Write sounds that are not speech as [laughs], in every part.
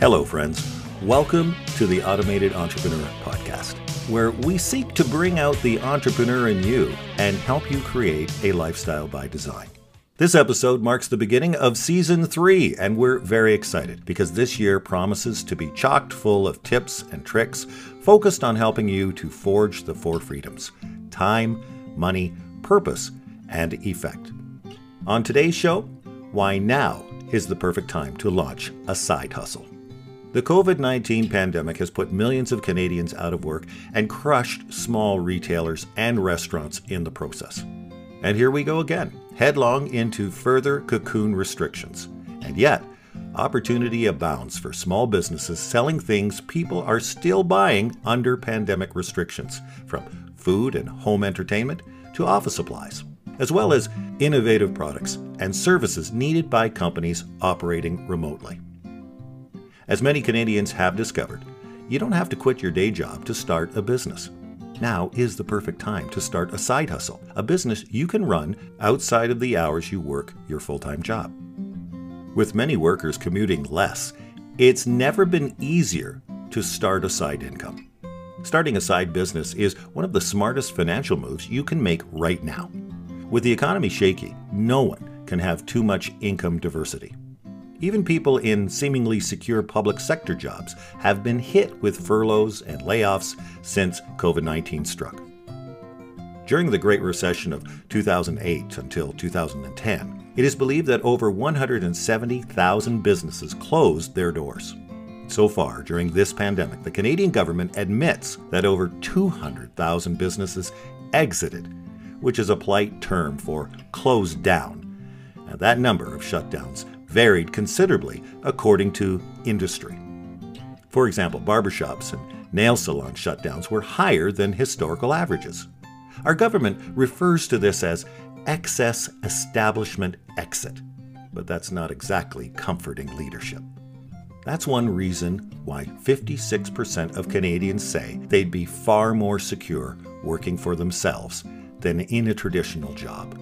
Hello, friends. Welcome to the Automated Entrepreneur Podcast, where we seek to bring out the entrepreneur in you and help you create a lifestyle by design. This episode marks the beginning of season three, and we're very excited because this year promises to be chocked full of tips and tricks focused on helping you to forge the four freedoms time, money, purpose, and effect. On today's show, why now is the perfect time to launch a side hustle. The COVID 19 pandemic has put millions of Canadians out of work and crushed small retailers and restaurants in the process. And here we go again, headlong into further cocoon restrictions. And yet, opportunity abounds for small businesses selling things people are still buying under pandemic restrictions, from food and home entertainment to office supplies, as well as innovative products and services needed by companies operating remotely. As many Canadians have discovered, you don't have to quit your day job to start a business. Now is the perfect time to start a side hustle, a business you can run outside of the hours you work your full time job. With many workers commuting less, it's never been easier to start a side income. Starting a side business is one of the smartest financial moves you can make right now. With the economy shaky, no one can have too much income diversity. Even people in seemingly secure public sector jobs have been hit with furloughs and layoffs since COVID 19 struck. During the Great Recession of 2008 until 2010, it is believed that over 170,000 businesses closed their doors. So far, during this pandemic, the Canadian government admits that over 200,000 businesses exited, which is a polite term for closed down. That number of shutdowns varied considerably according to industry. For example, barbershops and nail salon shutdowns were higher than historical averages. Our government refers to this as excess establishment exit, but that's not exactly comforting leadership. That's one reason why 56% of Canadians say they'd be far more secure working for themselves than in a traditional job.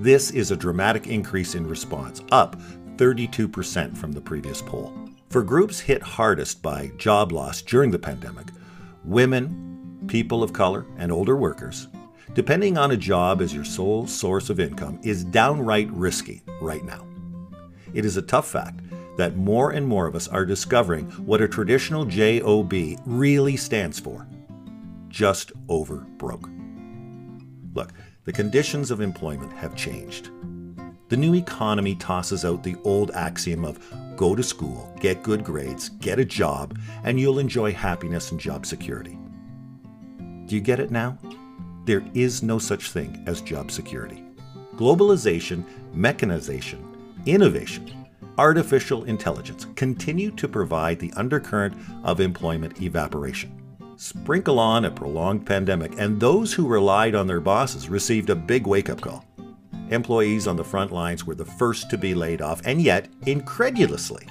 This is a dramatic increase in response, up 32% from the previous poll. For groups hit hardest by job loss during the pandemic, women, people of color, and older workers, depending on a job as your sole source of income is downright risky right now. It is a tough fact that more and more of us are discovering what a traditional JOB really stands for just over broke. Look, the conditions of employment have changed. The new economy tosses out the old axiom of go to school, get good grades, get a job, and you'll enjoy happiness and job security. Do you get it now? There is no such thing as job security. Globalization, mechanization, innovation, artificial intelligence continue to provide the undercurrent of employment evaporation. Sprinkle on a prolonged pandemic, and those who relied on their bosses received a big wake up call. Employees on the front lines were the first to be laid off, and yet, incredulously,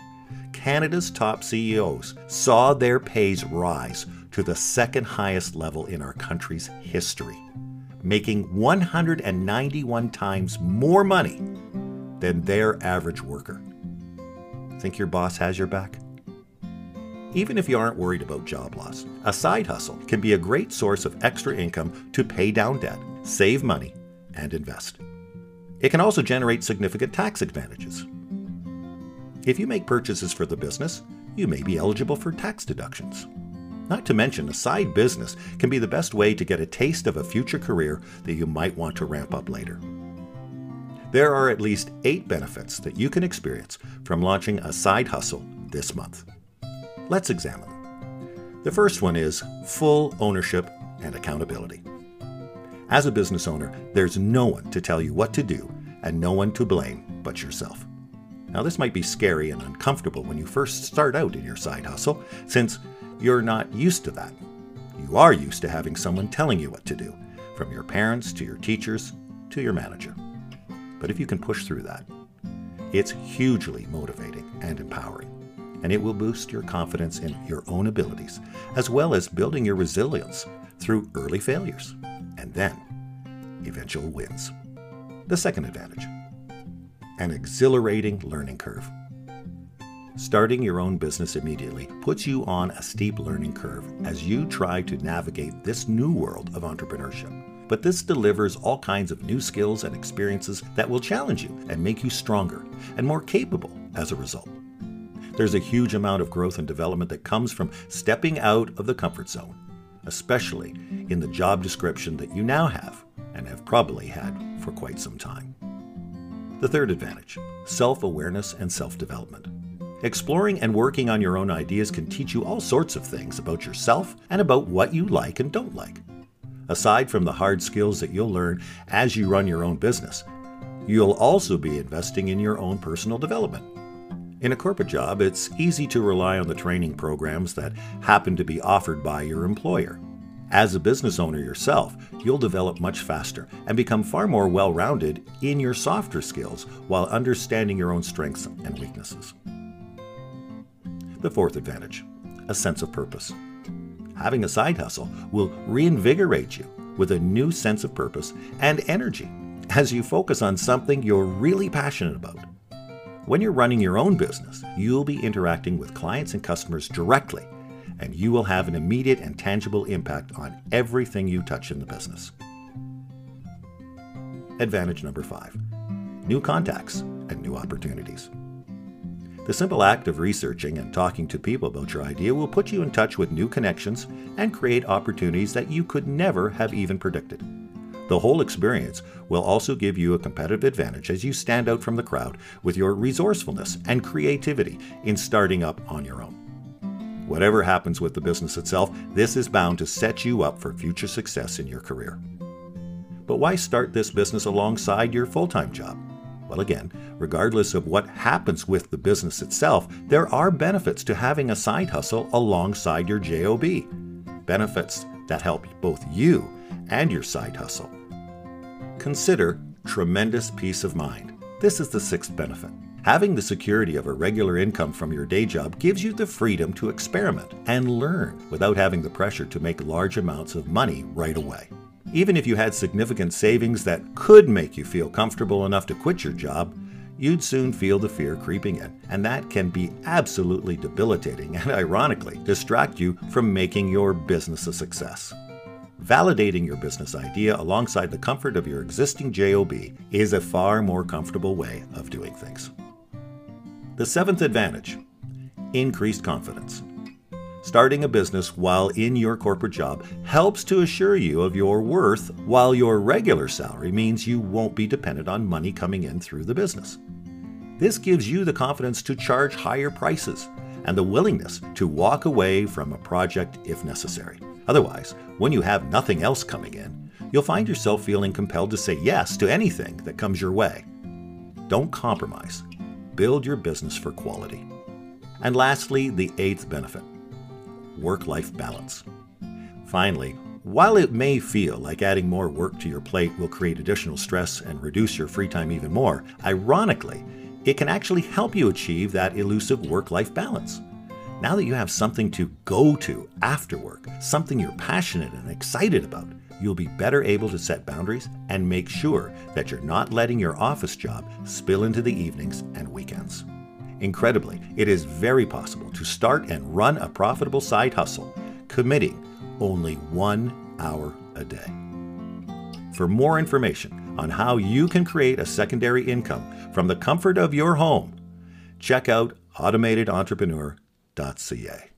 Canada's top CEOs saw their pays rise to the second highest level in our country's history, making 191 times more money than their average worker. Think your boss has your back? Even if you aren't worried about job loss, a side hustle can be a great source of extra income to pay down debt, save money, and invest. It can also generate significant tax advantages. If you make purchases for the business, you may be eligible for tax deductions. Not to mention, a side business can be the best way to get a taste of a future career that you might want to ramp up later. There are at least eight benefits that you can experience from launching a side hustle this month. Let's examine them. The first one is full ownership and accountability. As a business owner, there's no one to tell you what to do and no one to blame but yourself. Now, this might be scary and uncomfortable when you first start out in your side hustle, since you're not used to that. You are used to having someone telling you what to do, from your parents to your teachers to your manager. But if you can push through that, it's hugely motivating and empowering, and it will boost your confidence in your own abilities, as well as building your resilience through early failures and then eventual wins. The second advantage an exhilarating learning curve. Starting your own business immediately puts you on a steep learning curve as you try to navigate this new world of entrepreneurship. But this delivers all kinds of new skills and experiences that will challenge you and make you stronger and more capable as a result. There's a huge amount of growth and development that comes from stepping out of the comfort zone, especially in the job description that you now have and have probably had for quite some time. The third advantage self awareness and self development. Exploring and working on your own ideas can teach you all sorts of things about yourself and about what you like and don't like. Aside from the hard skills that you'll learn as you run your own business, you'll also be investing in your own personal development. In a corporate job, it's easy to rely on the training programs that happen to be offered by your employer. As a business owner yourself, you'll develop much faster and become far more well rounded in your softer skills while understanding your own strengths and weaknesses. The fourth advantage a sense of purpose. Having a side hustle will reinvigorate you with a new sense of purpose and energy as you focus on something you're really passionate about. When you're running your own business, you'll be interacting with clients and customers directly, and you will have an immediate and tangible impact on everything you touch in the business. Advantage number five new contacts and new opportunities. The simple act of researching and talking to people about your idea will put you in touch with new connections and create opportunities that you could never have even predicted. The whole experience will also give you a competitive advantage as you stand out from the crowd with your resourcefulness and creativity in starting up on your own. Whatever happens with the business itself, this is bound to set you up for future success in your career. But why start this business alongside your full time job? Well, again, regardless of what happens with the business itself, there are benefits to having a side hustle alongside your JOB. Benefits that help both you and your side hustle. Consider tremendous peace of mind. This is the sixth benefit. Having the security of a regular income from your day job gives you the freedom to experiment and learn without having the pressure to make large amounts of money right away. Even if you had significant savings that could make you feel comfortable enough to quit your job, you'd soon feel the fear creeping in, and that can be absolutely debilitating and, [laughs] ironically, distract you from making your business a success. Validating your business idea alongside the comfort of your existing JOB is a far more comfortable way of doing things. The seventh advantage increased confidence. Starting a business while in your corporate job helps to assure you of your worth, while your regular salary means you won't be dependent on money coming in through the business. This gives you the confidence to charge higher prices and the willingness to walk away from a project if necessary. Otherwise, when you have nothing else coming in, you'll find yourself feeling compelled to say yes to anything that comes your way. Don't compromise. Build your business for quality. And lastly, the eighth benefit work life balance. Finally, while it may feel like adding more work to your plate will create additional stress and reduce your free time even more, ironically, it can actually help you achieve that elusive work life balance. Now that you have something to go to after work, something you're passionate and excited about, you'll be better able to set boundaries and make sure that you're not letting your office job spill into the evenings and weekends. Incredibly, it is very possible to start and run a profitable side hustle, committing only one hour a day. For more information on how you can create a secondary income from the comfort of your home, check out automatedentrepreneur.ca.